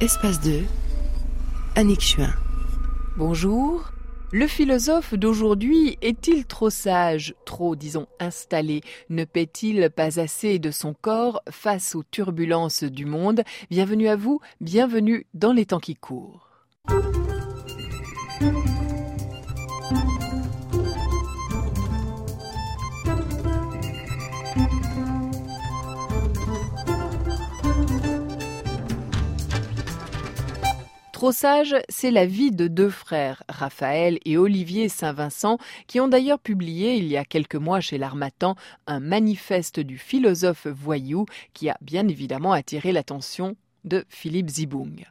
Espace 2, Annick Chuin. Bonjour. Le philosophe d'aujourd'hui est-il trop sage, trop, disons, installé? Ne paie-t-il pas assez de son corps face aux turbulences du monde? Bienvenue à vous, bienvenue dans les temps qui courent. Trop sage, c'est la vie de deux frères, Raphaël et Olivier Saint-Vincent, qui ont d'ailleurs publié il y a quelques mois chez l'Armatan un manifeste du philosophe voyou qui a bien évidemment attiré l'attention de Philippe Zibung.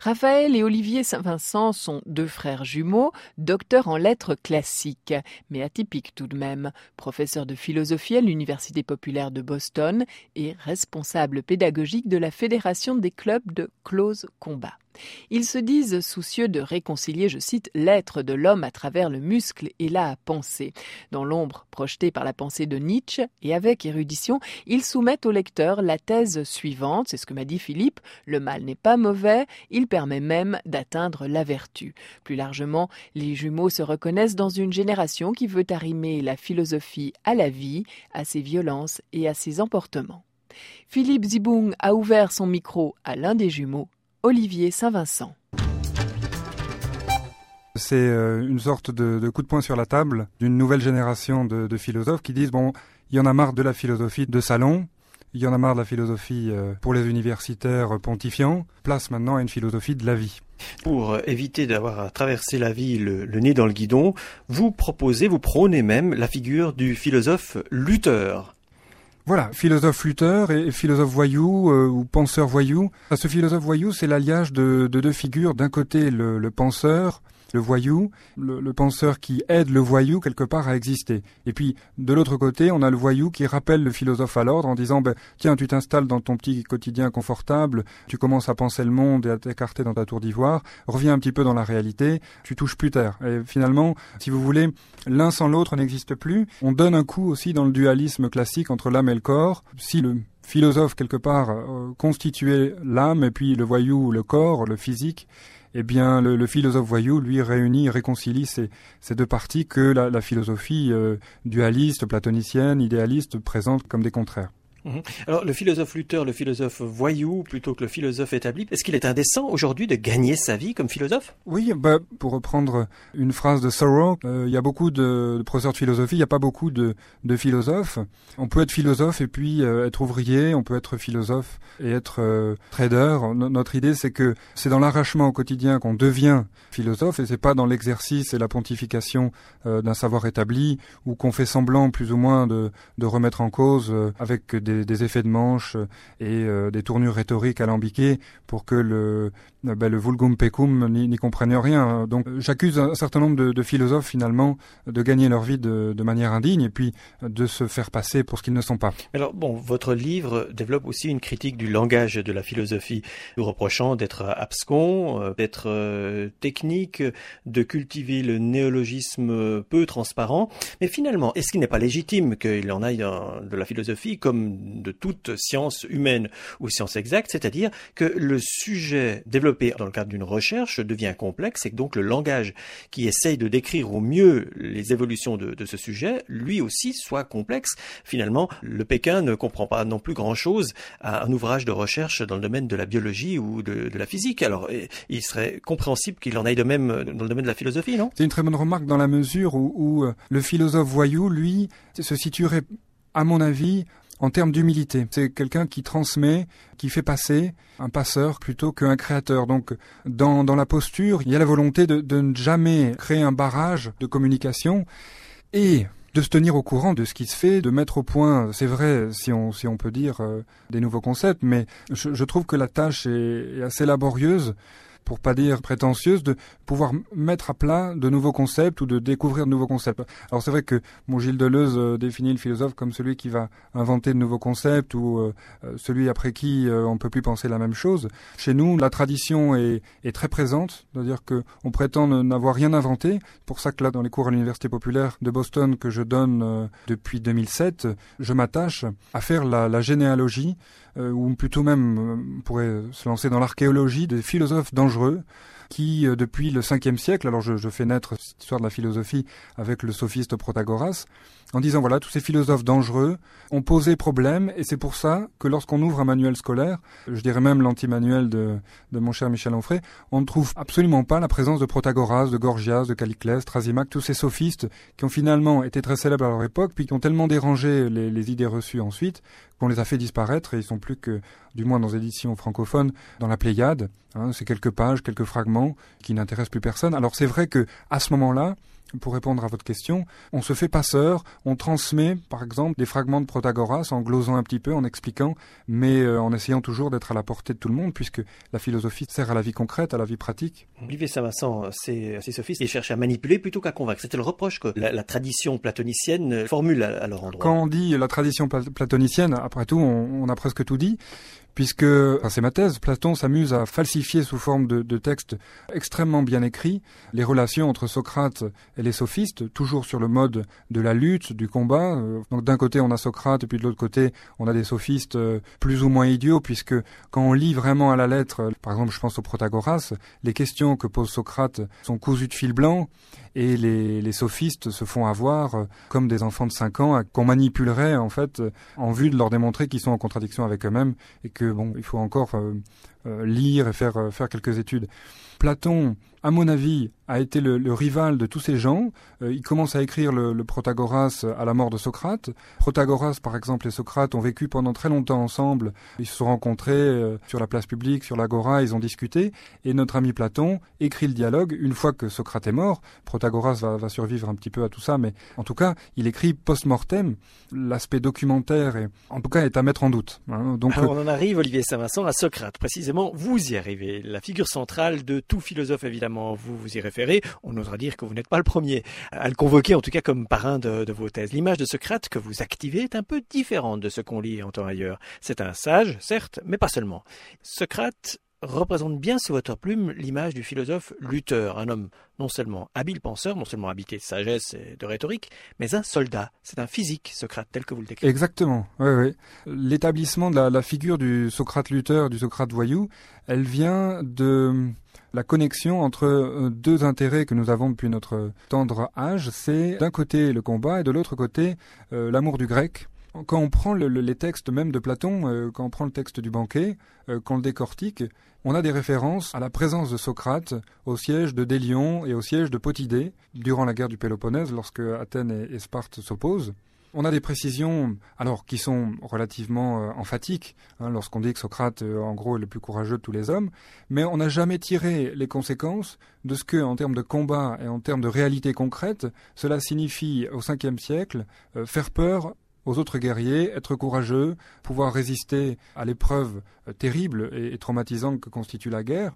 Raphaël et Olivier Saint-Vincent sont deux frères jumeaux, docteurs en lettres classiques, mais atypiques tout de même, professeurs de philosophie à l'Université populaire de Boston et responsables pédagogiques de la Fédération des clubs de close combat. Ils se disent soucieux de réconcilier, je cite, l'être de l'homme à travers le muscle et la pensée. Dans l'ombre projetée par la pensée de Nietzsche et avec érudition, ils soumettent au lecteur la thèse suivante, c'est ce que m'a dit Philippe, le mal n'est pas mauvais, il permet même d'atteindre la vertu. Plus largement, les jumeaux se reconnaissent dans une génération qui veut arrimer la philosophie à la vie, à ses violences et à ses emportements. Philippe Zibung a ouvert son micro à l'un des jumeaux Olivier Saint-Vincent. C'est euh, une sorte de, coup de poing sur la table d'une nouvelle génération de, philosophes qui disent bon, il y en a marre de la philosophie de salon, il y en a marre de la philosophie euh, pour les universitaires pontifiants, place maintenant à une philosophie de la vie. Pour éviter d'avoir à traverser la vie le, nez dans le guidon, vous proposez, vous prônez même la figure du philosophe Luther. Voilà, philosophe lutteur et philosophe voyou euh, ou penseur voyou. Ce philosophe voyou, c'est l'alliage de, deux figures. D'un côté, le penseur, le voyou, le, penseur qui aide le voyou quelque part à exister. Et puis, de l'autre côté, on a le voyou qui rappelle le philosophe à l'ordre en disant, ben, tiens, tu t'installes dans ton petit quotidien confortable, tu commences à penser le monde et à t'écarter dans ta tour d'ivoire, reviens un petit peu dans la réalité, tu touches plus terre. Et finalement, si vous voulez, l'un sans l'autre n'existe plus. On donne un coup aussi dans le dualisme classique entre l'âme et le corps. Si le philosophe quelque part euh, constituait l'âme et puis le voyou le corps, le physique, eh bien, le, philosophe voyou, lui, réunit, réconcilie ces, deux parties que la, philosophie euh, dualiste, platonicienne, idéaliste présente comme des contraires. Mhm. Alors, le philosophe Luther, le philosophe voyou, plutôt que le philosophe établi, est-ce qu'il est indécent aujourd'hui de gagner sa vie comme philosophe? Oui, bah, pour reprendre une phrase de Thoreau, euh, il y a beaucoup de, professeurs de philosophie, il n'y a pas beaucoup de, philosophes. On peut être philosophe et puis euh, être ouvrier, on peut être philosophe et être euh, trader. notre idée, c'est que c'est dans l'arrachement au quotidien qu'on devient philosophe et c'est pas dans l'exercice et la pontification d'un savoir établi ou qu'on fait semblant plus ou moins de, de remettre en cause avec des des, effets de manche et euh, des tournures rhétoriques alambiquées pour que le, ben, le vulgum pecum n'y comprenne rien. Donc j'accuse un certain nombre de, philosophes finalement de gagner leur vie de, manière indigne et puis de se faire passer pour ce qu'ils ne sont pas. Alors bon, votre livre développe aussi une critique du langage de la philosophie, nous reprochant d'être abscon, euh, d'être technique, de cultiver le néologisme peu transparent. Mais finalement, est-ce qu'il n'est pas légitime qu'il en aille de la philosophie comme de toute science humaine ou science exacte, c'est-à-dire que le sujet développé dans le cadre d'une recherche devient complexe et que donc le langage qui essaye de décrire au mieux les évolutions de, ce sujet, lui aussi soit complexe. Finalement, le Pékin ne comprend pas non plus grand-chose à un ouvrage de recherche dans le domaine de la biologie ou de, la physique. Alors, il serait compréhensible qu'il en aille de même dans le domaine de la philosophie, non? C'est une très bonne remarque dans la mesure où, euh, le philosophe voyou, lui, se situerait, à mon avis, en termes d'humilité. C'est quelqu'un qui transmet, qui fait passer, un passeur plutôt qu'un créateur. Donc dans, dans la posture, il y a la volonté de, de ne jamais créer un barrage de communication et de se tenir au courant de ce qui se fait, de mettre au point, c'est vrai, si on, si on peut dire, euh, des nouveaux concepts, mais je, je, trouve que la tâche est, est assez laborieuse pour pas dire prétentieuse, de pouvoir mettre à plat de nouveaux concepts ou de découvrir de nouveaux concepts. Alors c'est vrai que mon Gilles Deleuze euh, définit le philosophe comme celui qui va inventer de nouveaux concepts ou euh, euh, celui après qui on peut plus penser la même chose. Chez nous, la tradition est, très présente, c'est-à-dire que on prétend n'avoir rien inventé. C'est pour ça que là, dans les cours à l'université populaire de Boston que je donne depuis 2007, je m'attache à faire la, la généalogie ou plutôt même on pourrait se lancer dans l'archéologie des philosophes dangereux dangereux qui, euh, depuis le 5e siècle, alors je, fais naître cette histoire de la philosophie avec le sophiste Protagoras, en disant voilà, tous ces philosophes dangereux ont posé problème, et c'est pour ça que lorsqu'on ouvre un manuel scolaire, je dirais même l'anti-manuel de, mon cher Michel Onfray, on ne trouve absolument pas la présence de Protagoras, de Gorgias, de Caliclès, Thrasymachus, tous ces sophistes qui ont finalement été très célèbres à leur époque, puis qui ont tellement dérangé les, les idées reçues ensuite, qu'on les a fait disparaître, et ils sont plus que, du moins dans les éditions francophones, dans la Pléiade. Hein, c'est quelques pages, quelques fragments qui n'intéressent plus personne. Alors c'est vrai que à ce moment-là, pour répondre à votre question, on se fait passeur, on transmet par exemple des fragments de Protagoras en glosant un petit peu, en expliquant, mais euh, en essayant toujours d'être à la portée de tout le monde, puisque la philosophie sert à la vie concrète, à la vie pratique. Olivier Saint-Vincent, c'est sophiste et cherche à manipuler plutôt qu'à convaincre. C'était le reproche que la, tradition platonicienne formule à, leur endroit. Quand on dit la tradition platonicienne, après tout, on, on a presque tout dit, puisque, enfin, c'est ma thèse, Platon s'amuse à falsifier sous forme de, textes extrêmement bien écrits les relations entre Socrate et les sophistes, toujours sur le mode de la lutte, du combat. Euh, donc d'un côté on a Socrate et puis de l'autre côté on a des sophistes euh, plus ou moins idiots, puisque quand on lit vraiment à la lettre, par exemple je pense au Protagoras, les questions que pose Socrate sont cousues de fil blanc et les, les, sophistes se font avoir euh, comme des enfants de 5 ans qu'on manipulerait en fait en vue de leur démontrer qu'ils sont en contradiction avec eux-mêmes et que bon il faut encore euh, euh, lire et faire faire quelques études. Platon, à mon avis, a été le, le, rival de tous ces gens. Euh, il commence à écrire le, le, Protagoras à la mort de Socrate. Protagoras, par exemple, et Socrate ont vécu pendant très longtemps ensemble. Ils se sont rencontrés euh, sur la place publique, sur l'agora, ils ont discuté. Et notre ami Platon écrit le dialogue une fois que Socrate est mort. Protagoras va, va survivre un petit peu à tout ça, mais en tout cas, il écrit post-mortem. L'aspect documentaire, est, en tout cas, est à mettre en doute. Hein. Donc, Alors, on en arrive, Olivier Saint-Vincent, à Socrate. Précisément, vous y arrivez. La figure centrale de tout philosophe, évidemment, vous vous y référez. On osera dire que vous n'êtes pas le premier à le convoquer, en tout cas comme parrain de, de vos thèses. L'image de Socrate que vous activez est un peu différente de ce qu'on lit et entend ailleurs. C'est un sage, certes, mais pas seulement. Socrate représente bien sous votre plume l'image du philosophe lutteur, un homme non seulement habile penseur, non seulement habité de sagesse et de rhétorique, mais un soldat. C'est un physique, Socrate, tel que vous le décrivez. Exactement, oui, oui. L'établissement de la, figure du Socrate lutteur, du Socrate voyou, elle vient de la connexion entre euh, deux intérêts que nous avons depuis notre tendre âge. C'est d'un côté le combat et de l'autre côté euh, l'amour du grec quand on prend le, le, les textes même de Platon, euh, quand on prend le texte du banquet, euh, qu'on le décortique, on a des références à la présence de Socrate au siège de Délion et au siège de Potidée durant la guerre du Péloponnèse, lorsque Athènes et, Sparte s'opposent. On a des précisions, alors qui sont relativement euh, emphatiques, hein, lorsqu'on dit que Socrate, euh, en gros, est le plus courageux de tous les hommes, mais on n'a jamais tiré les conséquences de ce que, en termes de combat et en termes de réalité concrète, cela signifie au Ve siècle faire peur aux autres guerriers, être courageux, pouvoir résister à l'épreuve euh, terrible et, et traumatisante que constitue la guerre.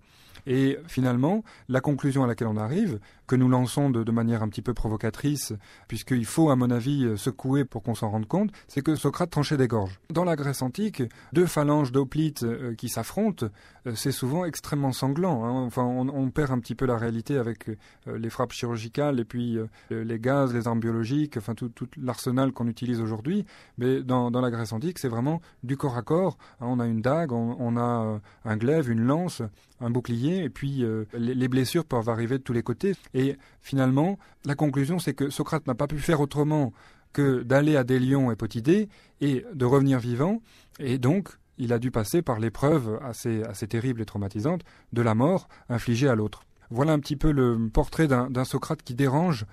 Et finalement, la conclusion à laquelle on arrive, que nous lançons de, manière un petit peu provocatrice, puisqu'il faut, à mon avis, euh, secouer pour qu'on s'en rende compte, c'est que Socrate tranchait des gorges. Dans la Grèce antique, deux phalanges d'hoplites euh, qui s'affrontent, euh, c'est souvent extrêmement sanglant. Hein. Enfin, on, perd un petit peu la réalité avec les frappes chirurgicales et puis les gaz, les armes biologiques, enfin tout, l'arsenal qu'on utilise aujourd'hui. Mais dans, la Grèce antique, c'est vraiment du corps à corps. On a une dague, on a un glaive, une lance, un bouclier, et puis les, les blessures peuvent arriver de tous les côtés. Et finalement, la conclusion, c'est que Socrate n'a pas pu faire autrement que d'aller à Délion et Potidée et de revenir vivant. Et donc, il a dû passer par l'épreuve assez, assez terrible et traumatisante de la mort infligée à l'autre. Voilà un petit peu le portrait d'un Socrate qui dérange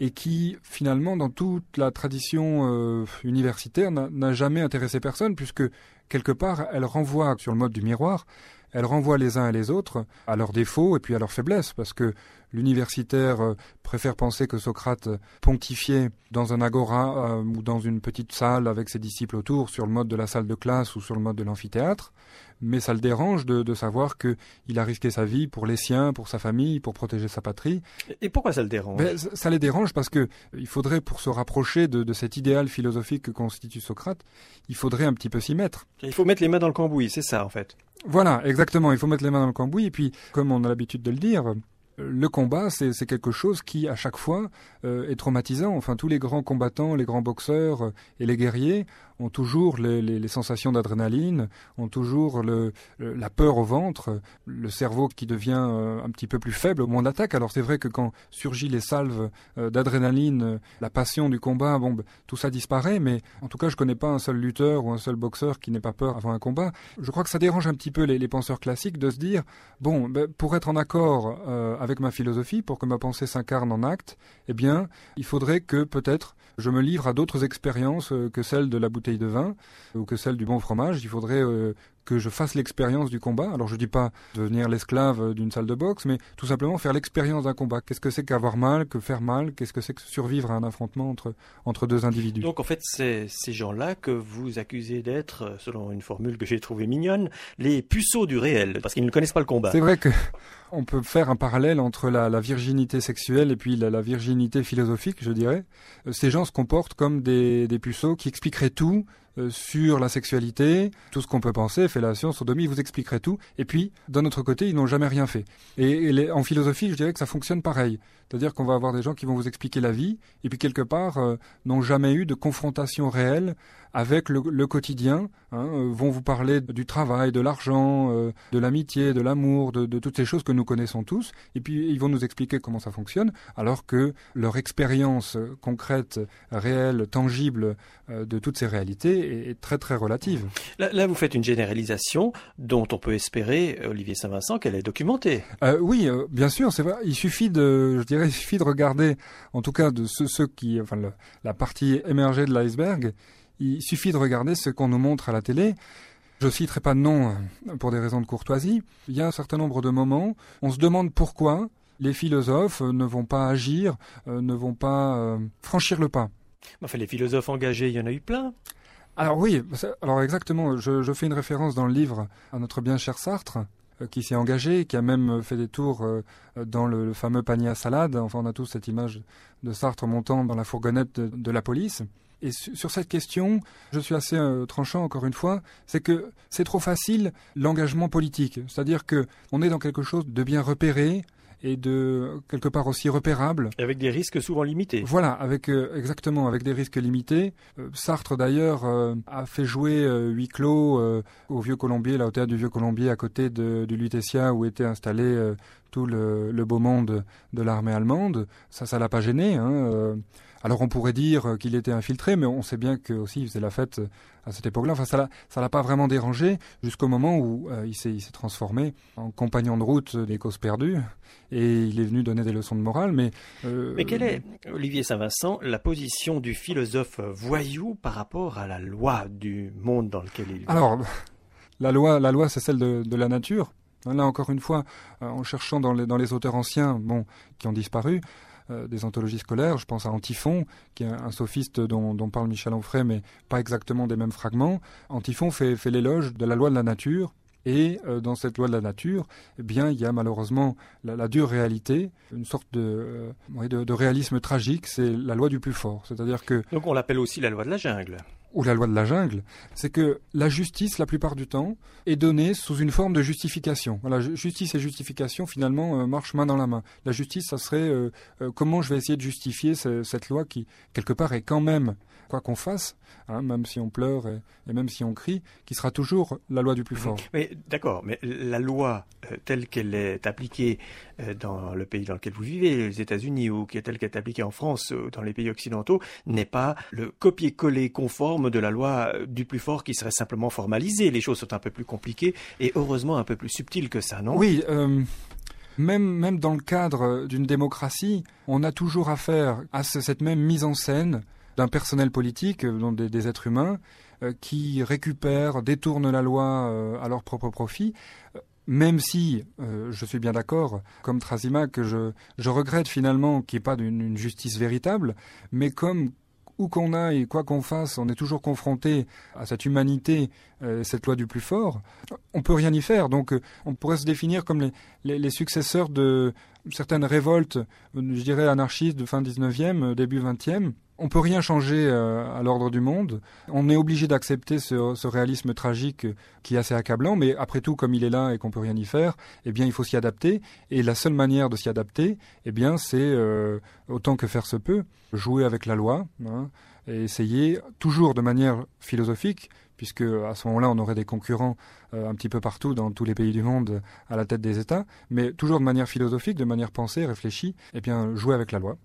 et qui, finalement, dans toute la tradition euh, universitaire, n'a jamais intéressé personne, puisque, quelque part, elle renvoie sur le mode du miroir elle renvoie les uns et les autres à leurs défauts et puis à leurs faiblesses, parce que l'universitaire euh, préfère penser que Socrate pontifiait dans un agora euh, ou dans une petite salle avec ses disciples autour sur le mode de la salle de classe ou sur le mode de l'amphithéâtre, mais ça le dérange de, savoir qu'il a risqué sa vie pour les siens, pour sa famille, pour protéger sa patrie. Et pourquoi ça le dérange? Ben, ça, les dérange parce que il faudrait, pour se rapprocher de, de cet idéal philosophique que constitue Socrate, il faudrait un petit peu s'y mettre. Il faut mettre les mains dans le cambouis, c'est ça en fait. Voilà, exactement. Il faut mettre les mains dans le cambouis. Et puis, comme on a l'habitude de le dire, le combat, c'est quelque chose qui, à chaque fois, euh, est traumatisant. Enfin, tous les grands combattants, les grands boxeurs euh, et les guerriers ont toujours les, sensations d'adrénaline, ont toujours la peur au ventre, le cerveau qui devient euh, un petit peu plus faible au moment d'attaque. Alors c'est vrai que quand surgit les salves euh, d'adrénaline, euh, la passion du combat, bon, ben, tout ça disparaît. Mais en tout cas, je connais pas un seul lutteur ou un seul boxeur qui n'ait pas peur avant un combat. Je crois que ça dérange un petit peu les, les penseurs classiques de se dire bon, ben, pour être en accord avec ma philosophie, pour que ma pensée s'incarne en acte, eh bien, il faudrait que peut-être je me livre à d'autres expériences que celles de la bouteille de vin ou que celle du bon fromage. Il faudrait euh, que je fasse l'expérience du combat. Alors je dis pas devenir l'esclave d'une salle de boxe, mais tout simplement faire l'expérience d'un combat. Qu'est-ce que c'est qu'avoir mal, que faire mal, qu'est-ce que c'est que survivre à un affrontement entre, entre deux individus? Donc en fait, c'est ces gens-là que vous accusez d'être, selon une formule que j'ai trouvée mignonne, les puceaux du réel, parce qu'ils ne connaissent pas le combat. C'est vrai que on peut faire un parallèle entre la, la virginité sexuelle et puis la, la, virginité philosophique, je dirais. Euh, ces gens se comportent comme des, des puceaux qui expliqueraient tout euh, sur la sexualité, tout ce qu'on peut penser, fellation, sodomie, vous expliquerait tout. Et puis, d'un autre côté, ils n'ont jamais rien fait. Et, en philosophie, je dirais que ça fonctionne pareil. C'est-à-dire qu'on va avoir des gens qui vont vous expliquer la vie, et puis quelque part, euh, n'ont jamais eu de confrontation réelle avec le, quotidien, hein, euh, vont vous parler du travail, de l'argent, de l'amitié, de l'amour, de, de, toutes ces choses que nous connaissons tous, et puis ils vont nous expliquer comment ça fonctionne, alors que leur expérience concrète, réelle, tangible de toutes ces réalités est, très très relative. Là, vous faites une généralisation dont on peut espérer, Olivier Saint-Vincent, qu'elle est documentée. Euh, oui, euh, bien sûr, c'est vrai. Il suffit de, je dirais, il suffit de regarder, en tout cas de ceux, qui, enfin, la partie émergée de l'iceberg. Il suffit de regarder ce qu'on nous montre à la télé. Je citerai pas de nom euh, pour des raisons de courtoisie. Il y a un certain nombre de moments, on se demande pourquoi les philosophes ne vont pas agir, ne vont pas franchir le pas. Enfin, les philosophes engagés, il y en a eu plein. Alors oui, alors exactement, je, fais une référence dans le livre à notre bien cher Sartre, euh, qui s'est engagé, qui a même fait des tours euh, dans le, fameux panier à salade. Enfin, on a tous cette image de Sartre montant dans la fourgonnette de, la police. Et sur cette question, je suis assez euh, tranchant encore une fois, c'est que c'est trop facile l'engagement politique. C'est-à-dire que on est dans quelque chose de bien repéré, et de quelque part aussi repérable. avec des risques souvent limités. Voilà, avec euh, exactement avec des risques limités. Euh, Sartre d'ailleurs euh, a fait jouer huis clos au Vieux Colombier, là au théâtre du Vieux Colombier, à côté de, du Lutetia où était installé tout le, le, beau monde de l'armée allemande. Ça, ça l'a pas gêné. Hein, alors on pourrait dire qu'il était infiltré, mais on sait bien que aussi il faisait la fête à cette époque-là. Enfin, ça l'a, ça l'a pas vraiment dérangé jusqu'au moment où euh, il s'est, il s'est transformé en compagnon de route des causes perdues et il est venu donner des leçons de morale. Mais euh, mais quelle est, Olivier Saint-Vincent, la position du philosophe voyou par rapport à la loi du monde dans lequel il vit? Alors, la loi, la loi, c'est celle de, de la nature. Là encore une fois, euh, en cherchant dans les, dans les auteurs anciens, bon, qui ont disparu, euh, des anthologies scolaires. Je pense à Antiphon, qui est un, sophiste dont, parle Michel Onfray, mais pas exactement des mêmes fragments. Antiphon fait, l'éloge de la loi de la nature, et euh, dans cette loi de la nature, eh bien, il y a malheureusement la, dure réalité, une sorte de, euh, de, de, réalisme tragique. C'est la loi du plus fort. C'est-à-dire que donc on l'appelle aussi la loi de la jungle ou la loi de la jungle, c'est que la justice, la plupart du temps, est donnée sous une forme de justification. Voilà, justice et justification, finalement, euh, marchent main dans la main. La justice, ça serait euh, euh, comment je vais essayer de justifier cette loi qui, quelque part, est quand même, quoi qu'on fasse, hein, même si on pleure et, même si on crie, qui sera toujours la loi du plus fort. Mais d'accord, mais la loi telle qu'elle est appliquée dans le pays dans lequel vous vivez, les États-Unis, ou telle qu'elle est appliquée en France, ou dans les pays occidentaux, n'est pas le copier-coller conforme de la loi du plus fort qui serait simplement formalisée. Les choses sont un peu plus compliquées et heureusement un peu plus subtiles que ça, non? Oui. Euh, même, même dans le cadre d'une démocratie, on a toujours affaire à cette même mise en scène d'un personnel politique, euh, donc des, êtres humains, euh, qui récupèrent, détournent la loi à leur propre profit même si euh, je suis bien d'accord, comme Trasima, que je, je regrette finalement qu'il n'y ait pas d'une justice véritable, mais comme où qu'on aille, quoi qu'on fasse, on est toujours confronté à cette humanité, euh, cette loi du plus fort. On peut rien y faire. Donc, euh, on pourrait se définir comme les, les, successeurs de certaines révoltes, je dirais anarchistes de fin 19e, début 20e, on peut rien changer euh, à l'ordre du monde. On est obligé d'accepter ce, réalisme tragique qui est assez accablant, mais après tout, comme il est là et qu'on peut rien y faire, eh bien, il faut s'y adapter. Et la seule manière de s'y adapter, eh bien, c'est euh, autant que faire se peut, jouer avec la loi hein, et essayer toujours de manière philosophique, puisque à ce moment-là, on aurait des concurrents euh, un petit peu partout dans tous les pays du monde à la tête des États, mais toujours de manière philosophique, de manière pensée, réfléchie, eh bien, jouer avec la loi.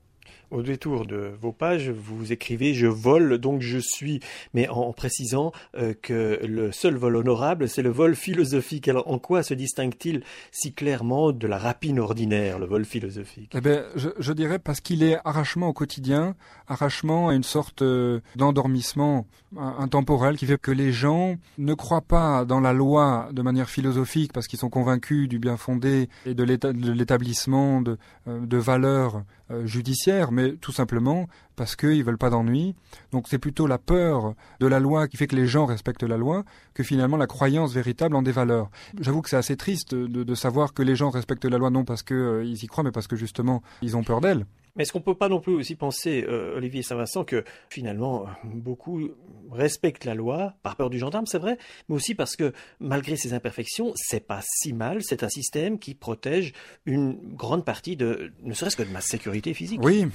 Au détour de vos pages, vous écrivez Je vole, donc je suis, mais en, précisant euh, que le seul vol honorable, c'est le vol philosophique. Alors en quoi se distingue-t-il si clairement de la rapine ordinaire, le vol philosophique? Eh bien, je, dirais parce qu'il est arrachement au quotidien, arrachement à une sorte euh, d'endormissement intemporel qui fait que les gens ne croient pas dans la loi de manière philosophique parce qu'ils sont convaincus du bien fondé et de l'établissement de, euh, de valeurs judiciaires, mais tout simplement parce qu'ils veulent pas d'ennui. Donc c'est plutôt la peur de la loi qui fait que les gens respectent la loi que finalement la croyance véritable en des valeurs. J'avoue que c'est assez triste de, savoir que les gens respectent la loi non parce qu'ils euh, y croient, mais parce que justement ils ont peur d'elle. Mais est-ce qu'on ne peut pas non plus aussi penser, euh, Olivier Saint-Vincent, que finalement beaucoup respectent la loi par peur du gendarme, c'est vrai, mais aussi parce que malgré ses imperfections, c'est pas si mal. C'est un système qui protège une grande partie de, ne serait-ce que de ma sécurité physique. Oui.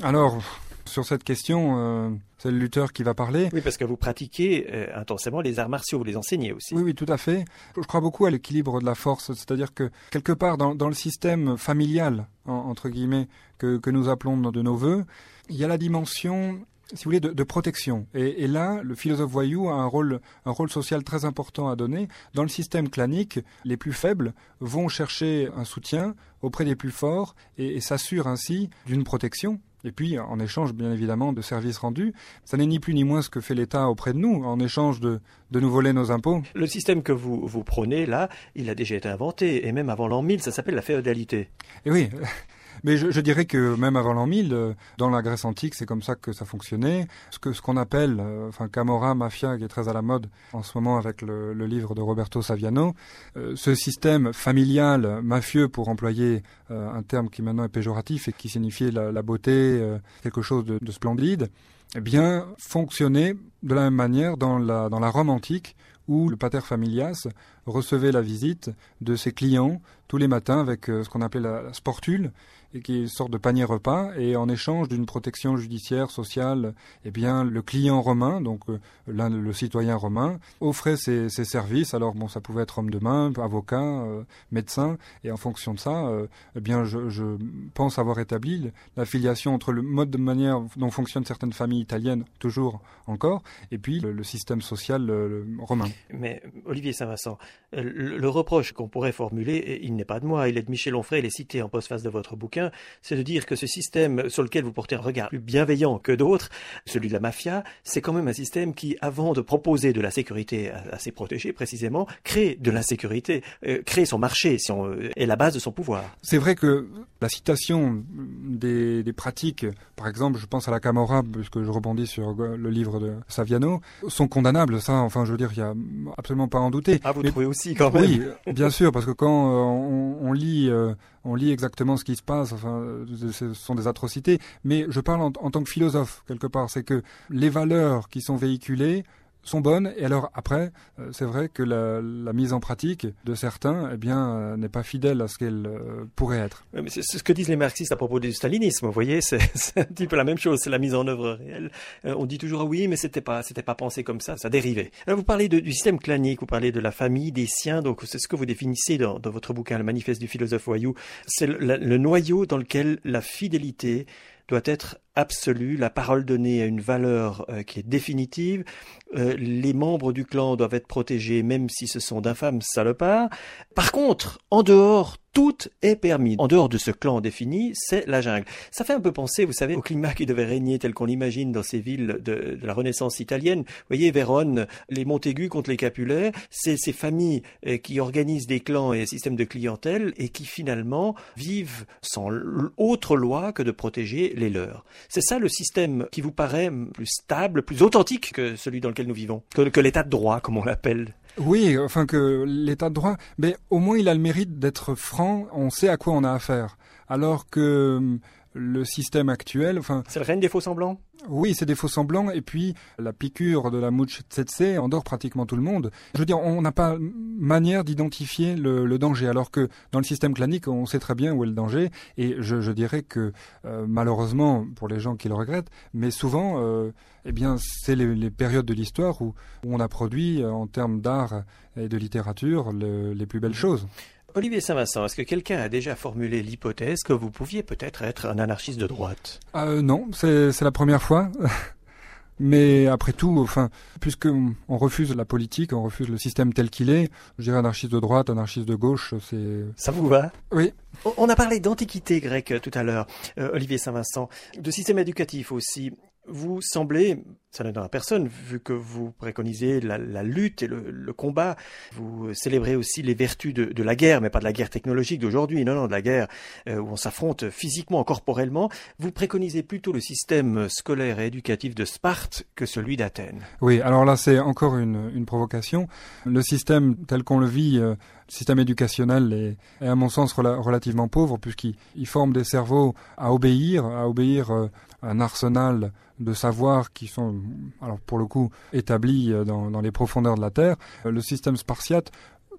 Alors, sur cette question, euh, c'est le lutteur qui va parler. Oui, parce que vous pratiquez euh, intensément les arts martiaux, vous les enseignez aussi. Oui, oui, tout à fait. Je crois beaucoup à l'équilibre de la force, c'est-à-dire que quelque part dans, le système familial, entre guillemets, que, nous appelons de nos voeux, il y a la dimension si vous voulez, de, protection. Et, là, le philosophe voyou a un rôle, un rôle social très important à donner. Dans le système clanique, les plus faibles vont chercher un soutien auprès des plus forts et s'assurent ainsi d'une protection et puis, en échange, bien évidemment, de services rendus, ça n'est ni plus ni moins ce que fait l'État auprès de nous, en échange de, de nous voler nos impôts. Le système que vous, vous prenez, là, il a déjà été inventé, et même avant l'an 1000, ça s'appelle la féodalité. Et oui, mais je, dirais que même avant l'an 1000, euh, dans la Grèce antique, c'est comme ça que ça fonctionnait. Ce que ce qu'on appelle, euh, enfin Camorra, mafia, qui est très à la mode en ce moment avec le, livre de Roberto Saviano, euh, ce système familial mafieux, pour employer un terme qui maintenant est péjoratif et qui signifiait la, beauté, quelque chose de, de splendide, eh bien fonctionnait de la même manière dans la dans la Rome antique où le pater familias recevait la visite de ses clients tous les matins avec ce qu'on appelait la sportule, qui est une sorte de panier repas, et en échange d'une protection judiciaire, sociale, eh bien, le client romain, donc euh, le citoyen romain, offrait ses, services. Alors, bon, ça pouvait être homme de main, avocat, euh, médecin, et en fonction de ça, euh, eh bien, je, je, pense avoir établi la filiation entre le mode de manière dont fonctionnent certaines familles italiennes, toujours encore, et puis le, système social romain. Mais, Olivier Saint-Vincent, le, le, reproche qu'on pourrait formuler, il n'est pas de moi, il est de Michel Onfray, il est cité en postface de votre bouquin, c'est de dire que ce système sur lequel vous portez un regard plus bienveillant que d'autres, celui de la mafia, c'est quand même un système qui, avant de proposer de la sécurité à, ses protégés précisément, crée de l'insécurité, euh, crée son marché, son, euh, est la base de son pouvoir. C'est vrai que la citation des, pratiques, par exemple, je pense à la Camorra, puisque je rebondis sur le livre de Saviano, sont condamnables. Ça, enfin, je veux dire, il y a absolument pas à en douter. Ah, vous trouvez aussi quand même Oui, bien sûr, parce que quand euh, on, lit on lit exactement ce qui se passe, enfin, ce sont des atrocités, mais je parle en, en tant que philosophe, quelque part, c'est que les valeurs qui sont véhiculées sont bonnes. Et alors après, euh, c'est vrai que la, la, mise en pratique de certains, eh bien, euh, n'est pas fidèle à ce qu'elle euh, pourrait être. mais c'est ce que disent les marxistes à propos du stalinisme. Vous voyez, c'est un petit peu la même chose. C'est la mise en œuvre réelle. on dit toujours ah oui, mais c'était pas, c'était pas pensé comme ça. Ça dérivait. Alors vous parlez de, du système clanique, vous parlez de la famille, des siens. Donc c'est ce que vous définissez dans, dans, votre bouquin, le manifeste du philosophe voyou. C'est le, le noyau dans lequel la fidélité doit être absolue, la parole donnée a une valeur euh, qui est définitive, euh, les membres du clan doivent être protégés même si ce sont d'infâmes salopards. Par contre, en dehors, tout est permis. En dehors de ce clan défini, c'est la jungle. Ça fait un peu penser, vous savez, au climat qui devait régner tel qu'on l'imagine dans ces villes de, la Renaissance italienne. Vous voyez, Vérone, les Montaigu contre les Capulet, c'est ces familles euh, qui organisent des clans et un système de clientèle et qui finalement vivent sans autre loi que de protéger les leurs. C'est ça le système qui vous paraît plus stable, plus authentique que celui dans lequel nous vivons, que, l'état de droit, comme on l'appelle. Oui, enfin que l'état de droit, mais au moins il a le mérite d'être franc, on sait à quoi on a affaire. Alors que le système actuel, enfin... C'est le règne des faux semblants oui, c'est des faux semblants. Et puis, la piqûre de la mouche tsetse endort pratiquement tout le monde. Je veux dire, on n'a pas manière d'identifier le, danger, alors que dans le système clanique, on sait très bien où est le danger. Et je, dirais que, euh, malheureusement, pour les gens qui le regrettent, mais souvent, euh, eh bien, c'est les, périodes de l'histoire où, on a produit, euh, en termes d'art et de littérature, les plus belles choses. Olivier Saint-Vincent, est-ce que quelqu'un a déjà formulé l'hypothèse que vous pouviez peut-être être un anarchiste de droite? Euh, Non, c'est la première fois. Mais après tout, enfin, puisque on refuse la politique, on refuse le système tel qu'il est, je dirais anarchiste de droite, anarchiste de gauche, c'est. Ça vous va? Oui. On a parlé d'antiquité grecque tout à l'heure, euh, Olivier Saint-Vincent, de système éducatif aussi vous semblez, ça n'étonne personne, vu que vous préconisez la, lutte et le, combat, vous célébrez aussi les vertus de, la guerre, mais pas de la guerre technologique d'aujourd'hui, non, non, de la guerre euh, où on s'affronte physiquement, corporellement. Vous préconisez plutôt le système scolaire et éducatif de Sparte que celui d'Athènes. Oui, alors là, c'est encore une, provocation. Le système tel qu'on le vit, euh, le système éducationnel est, à mon sens relativement pauvre puisqu'il forme des cerveaux à obéir, à obéir euh, un arsenal de savoirs qui sont, alors pour le coup, établis euh, dans, dans les profondeurs de la Terre. Euh, le système spartiate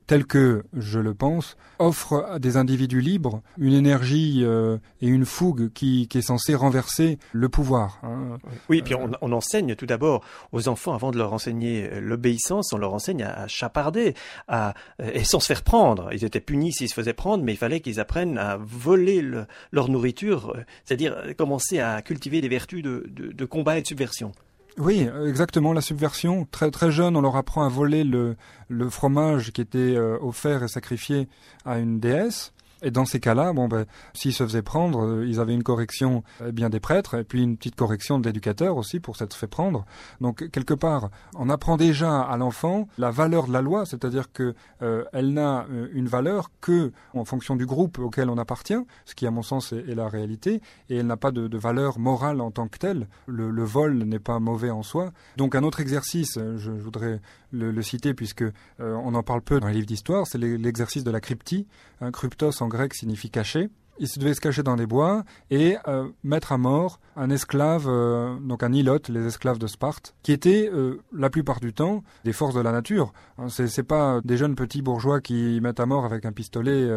tel que je le pense, offre à des individus libres une énergie euh, et une fougue qui, qui, est censée renverser le pouvoir. Hein. Oui, puis on, on, enseigne tout d'abord aux enfants, avant de leur enseigner l'obéissance, on leur enseigne à, chaparder, à, et sans se faire prendre. Ils étaient punis s'ils se faisaient prendre, mais il fallait qu'ils apprennent à voler leur nourriture, c'est-à-dire commencer à cultiver des vertus de, de, de combat et de subversion. Oui, exactement, la subversion. Très très jeune, on leur apprend à voler le, le fromage qui était euh, offert et sacrifié à une déesse. Et dans ces cas-là, bon, ben, s'ils se faisaient prendre, euh, ils avaient une correction eh bien des prêtres et puis une petite correction de l'éducateur aussi pour s'être fait prendre. Donc quelque part, on apprend déjà à l'enfant la valeur de la loi, c'est-à-dire que euh, elle n'a euh, une valeur que en fonction du groupe auquel on appartient, ce qui à mon sens est, la réalité, et elle n'a pas de, valeur morale en tant que telle. Le, vol n'est pas mauvais en soi. Donc un autre exercice, je, voudrais le, citer puisque on en parle peu dans les livres d'histoire, c'est l'exercice de la cryptie, un cryptos en grec signifie cacher. Il se devait se cacher dans des bois et euh, mettre à mort un esclave, euh, donc un ilote, les esclaves de Sparte, qui étaient euh, la plupart du temps des forces de la nature. Hein, c'est, c'est pas des jeunes petits bourgeois qui mettent à mort avec un pistolet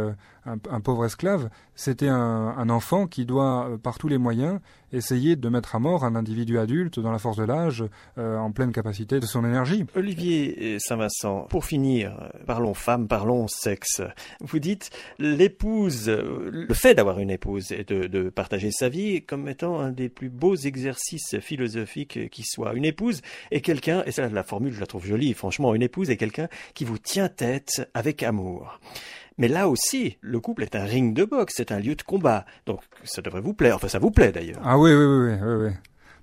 un, pauvre esclave. C'était un, enfant qui doit, par tous les moyens, essayer de mettre à mort un individu adulte dans la force de l'âge, en pleine capacité de son énergie. Olivier Saint-Vincent, pour finir, parlons femmes, parlons sexe. Vous dites l'épouse, le fait d'avoir une épouse et de, de, partager sa vie comme étant un des plus beaux exercices philosophiques qui soit. Une épouse est quelqu'un, et ça la formule je la trouve jolie, franchement, une épouse est quelqu'un qui vous tient tête avec amour. Mais là aussi, le couple est un ring de boxe, c'est un lieu de combat. Donc ça devrait vous plaire, enfin ça vous plaît d'ailleurs. Ah oui, oui, oui, oui, oui.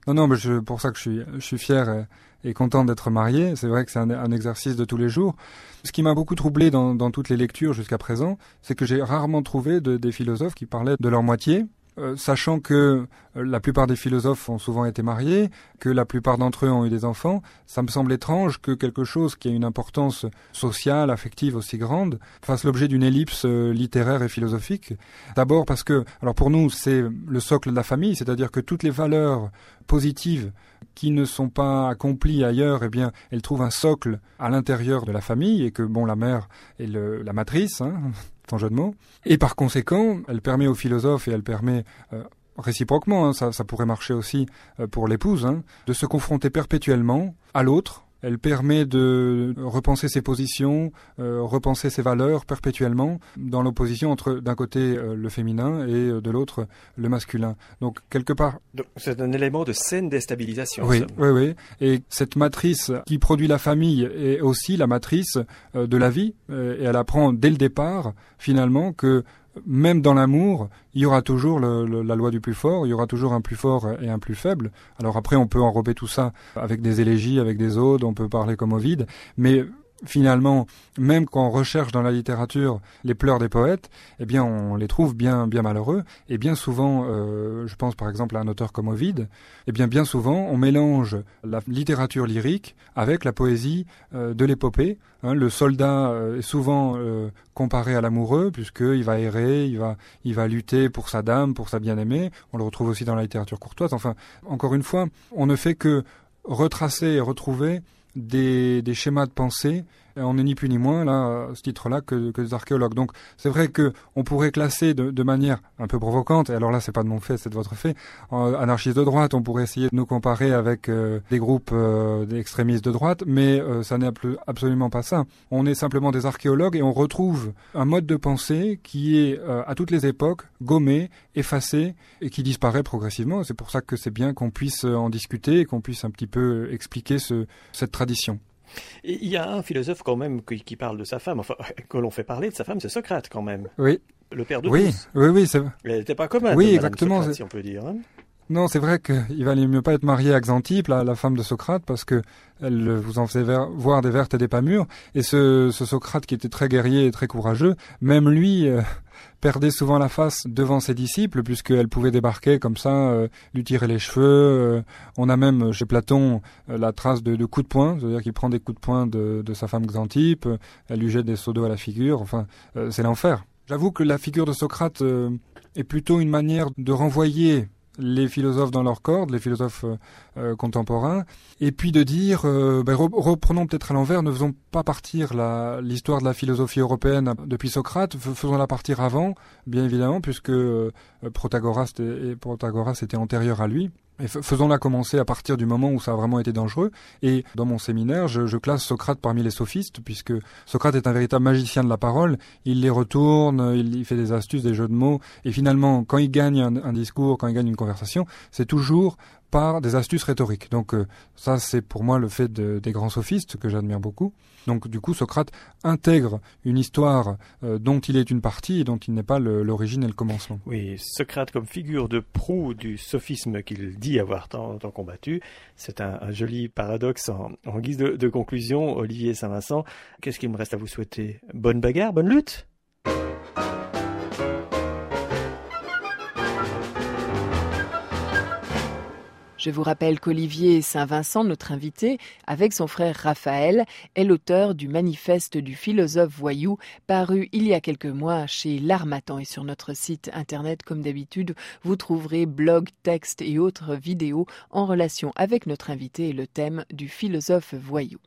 Non, non, mais je, pour ça que je suis, je suis fier et, content d'être marié. C'est vrai que c'est un, un, exercice de tous les jours. Ce qui m'a beaucoup troublé dans, dans toutes les lectures jusqu'à présent, c'est que j'ai rarement trouvé de, des philosophes qui parlaient de leur moitié, euh, sachant que euh, la plupart des philosophes ont souvent été mariés, que la plupart d'entre eux ont eu des enfants, ça me semble étrange que quelque chose qui a une importance sociale, affective aussi grande, fasse l'objet d'une ellipse euh, littéraire et philosophique. D'abord parce que, alors pour nous, c'est le socle de la famille, c'est-à-dire que toutes les valeurs positives qui ne sont pas accomplies ailleurs, eh bien, elles trouvent un socle à l'intérieur de la famille et que, bon, la mère est la matrice, hein, Et par conséquent, elle permet aux philosophes et elle permet euh, réciproquement, hein, ça, ça, pourrait marcher aussi euh, pour l'épouse, hein, de se confronter perpétuellement à l'autre, Elle permet de repenser ses positions, euh, repenser ses valeurs perpétuellement dans l'opposition entre d'un côté euh, le féminin et euh, de l'autre le masculin. Donc quelque part. C'est un élément de saine déstabilisation. Oui, oui, oui. Et cette matrice qui produit la famille est aussi la matrice de la vie. et elle apprend dès le départ finalement que même dans l'amour, il y aura toujours la loi du plus fort, il y aura toujours un plus fort et un plus faible. Alors après, on peut enrober tout ça avec des élégies, avec des odes, on peut parler comme Ovide, mais finalement, même quand on recherche dans la littérature les pleurs des poètes, eh bien, on les trouve bien, bien malheureux. Et bien souvent, euh, je pense par exemple à un auteur comme Ovide, eh bien, bien souvent, on mélange la littérature lyrique avec la poésie euh, de l'épopée. Hein. le soldat euh, est souvent comparé à l'amoureux, puisqu'il va errer, il va, il va lutter pour sa dame, pour sa bien-aimée. On le retrouve aussi dans la littérature courtoise. Enfin, encore une fois, on ne fait que retracer et retrouver des, des schémas de pensée on n'est ni plus ni moins là à ce titre-là que, des archéologues. Donc c'est vrai que on pourrait classer de, manière un peu provocante, et alors là c'est pas de mon fait, c'est de votre fait, en anarchistes de droite, on pourrait essayer de nous comparer avec euh, des groupes euh, d'extrémistes de droite, mais euh, ça n'est absolument pas ça. On est simplement des archéologues et on retrouve un mode de pensée qui est à toutes les époques gommé, effacé et qui disparaît progressivement. C'est pour ça que c'est bien qu'on puisse en discuter et qu'on puisse un petit peu expliquer ce, cette tradition. Il y a un philosophe quand même qui, parle de sa femme, enfin que l'on fait parler de sa femme, c'est Socrate quand même. Oui. Le père de oui, tous. Oui, oui, c'est. Elle n'était pas commode. Oui, exactement. Socrate, si on peut dire. Hein. non, c'est vrai qu'il valait mieux pas être marié à Xantippe, la, femme de Socrate, parce que elle vous en faisait voir des vertes et des pas mûres. Et ce, Socrate qui était très guerrier et très courageux, même lui, euh, perdait souvent la face devant ses disciples puisqu'elle pouvait débarquer comme ça, euh, lui tirer les cheveux. Euh, on a même chez Platon euh, la trace de, de, coups de poing, c'est-à-dire qu'il prend des coups de poing de, de sa femme Xantippe, elle lui jette des seaux d'eau à la figure. Enfin, c'est l'enfer. J'avoue que la figure de Socrate est plutôt une manière de renvoyer les philosophes dans leur corde, les philosophes euh, euh, contemporains, et puis de dire, euh, ben, reprenons peut-être à l'envers, ne faisons pas partir l'histoire de la philosophie européenne depuis Socrate, faisons-la partir avant, bien évidemment, puisque Protagoras, et, Protagoras était antérieur à lui. Et faisons-la commencer à partir du moment où ça a vraiment été dangereux. Et dans mon séminaire, je, je, classe Socrate parmi les sophistes, puisque Socrate est un véritable magicien de la parole. Il les retourne, il, fait des astuces, des jeux de mots. Et finalement, quand il gagne un, un discours, quand il gagne une conversation, c'est toujours par des astuces rhétoriques. Donc euh, ça, c'est pour moi le fait des grands sophistes que j'admire beaucoup. Donc du coup, Socrate intègre une histoire euh, dont il est une partie et dont il n'est pas l'origine et le commencement. Oui, Socrate comme figure de proue du sophisme qu'il dit avoir tant, combattu, c'est un, joli paradoxe en, guise de, de conclusion. Olivier Saint-Vincent, qu'est-ce qu'il me reste à vous souhaiter? Bonne bagarre, bonne lutte? Je vous rappelle qu'Olivier Saint-Vincent, notre invité, avec son frère Raphaël, est l'auteur du manifeste du philosophe voyou, paru il y a quelques mois chez L'Armatan. Et sur notre site internet, comme d'habitude, vous trouverez blogs, textes et autres vidéos en relation avec notre invité et le thème du philosophe voyou.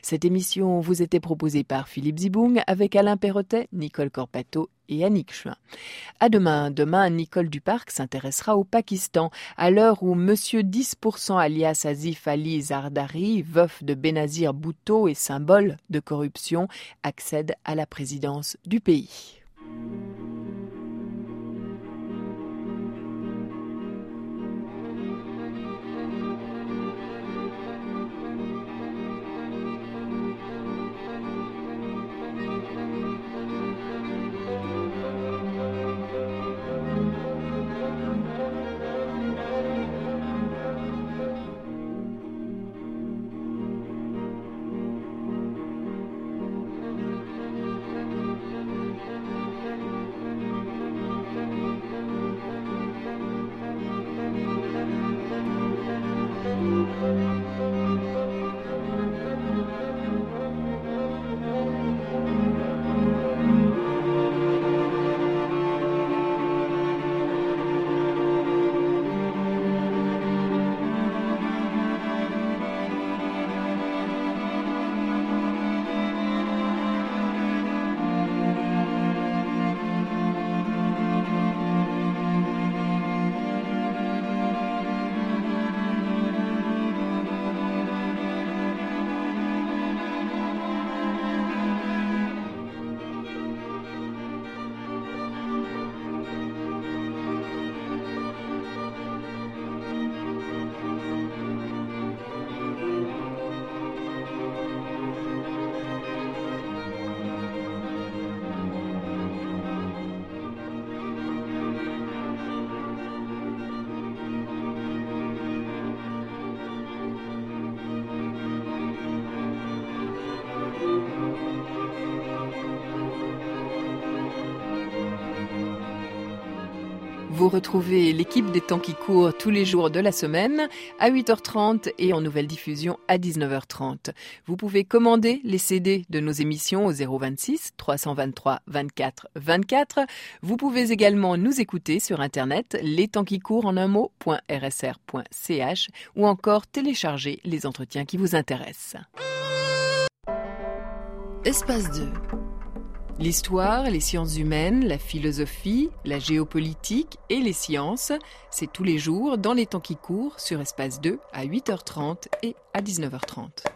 Cette émission vous était proposée par Philippe Ziboung avec Alain Perrotet, Nicole Corpato et Annick. À demain. Demain, Nicole Duparc s'intéressera au Pakistan, à l'heure où Monsieur 10% alias Azif Ali Zardari, veuf de Benazir Bhutto et symbole de corruption, accède à la présidence du pays. Vous retrouvez l'équipe des temps qui courent tous les jours de la semaine à 8h30 et en nouvelle diffusion à 19h30. Vous pouvez commander les CD de nos émissions au 026 323 24 24. Vous pouvez également nous écouter sur internet les temps qui courent en un mot.rsr.ch ou encore télécharger les entretiens qui vous intéressent. Espace 2. L'histoire, les sciences humaines, la philosophie, la géopolitique et les sciences, c'est tous les jours dans les temps qui courent sur Espace 2 à 8h30 et à 19h30.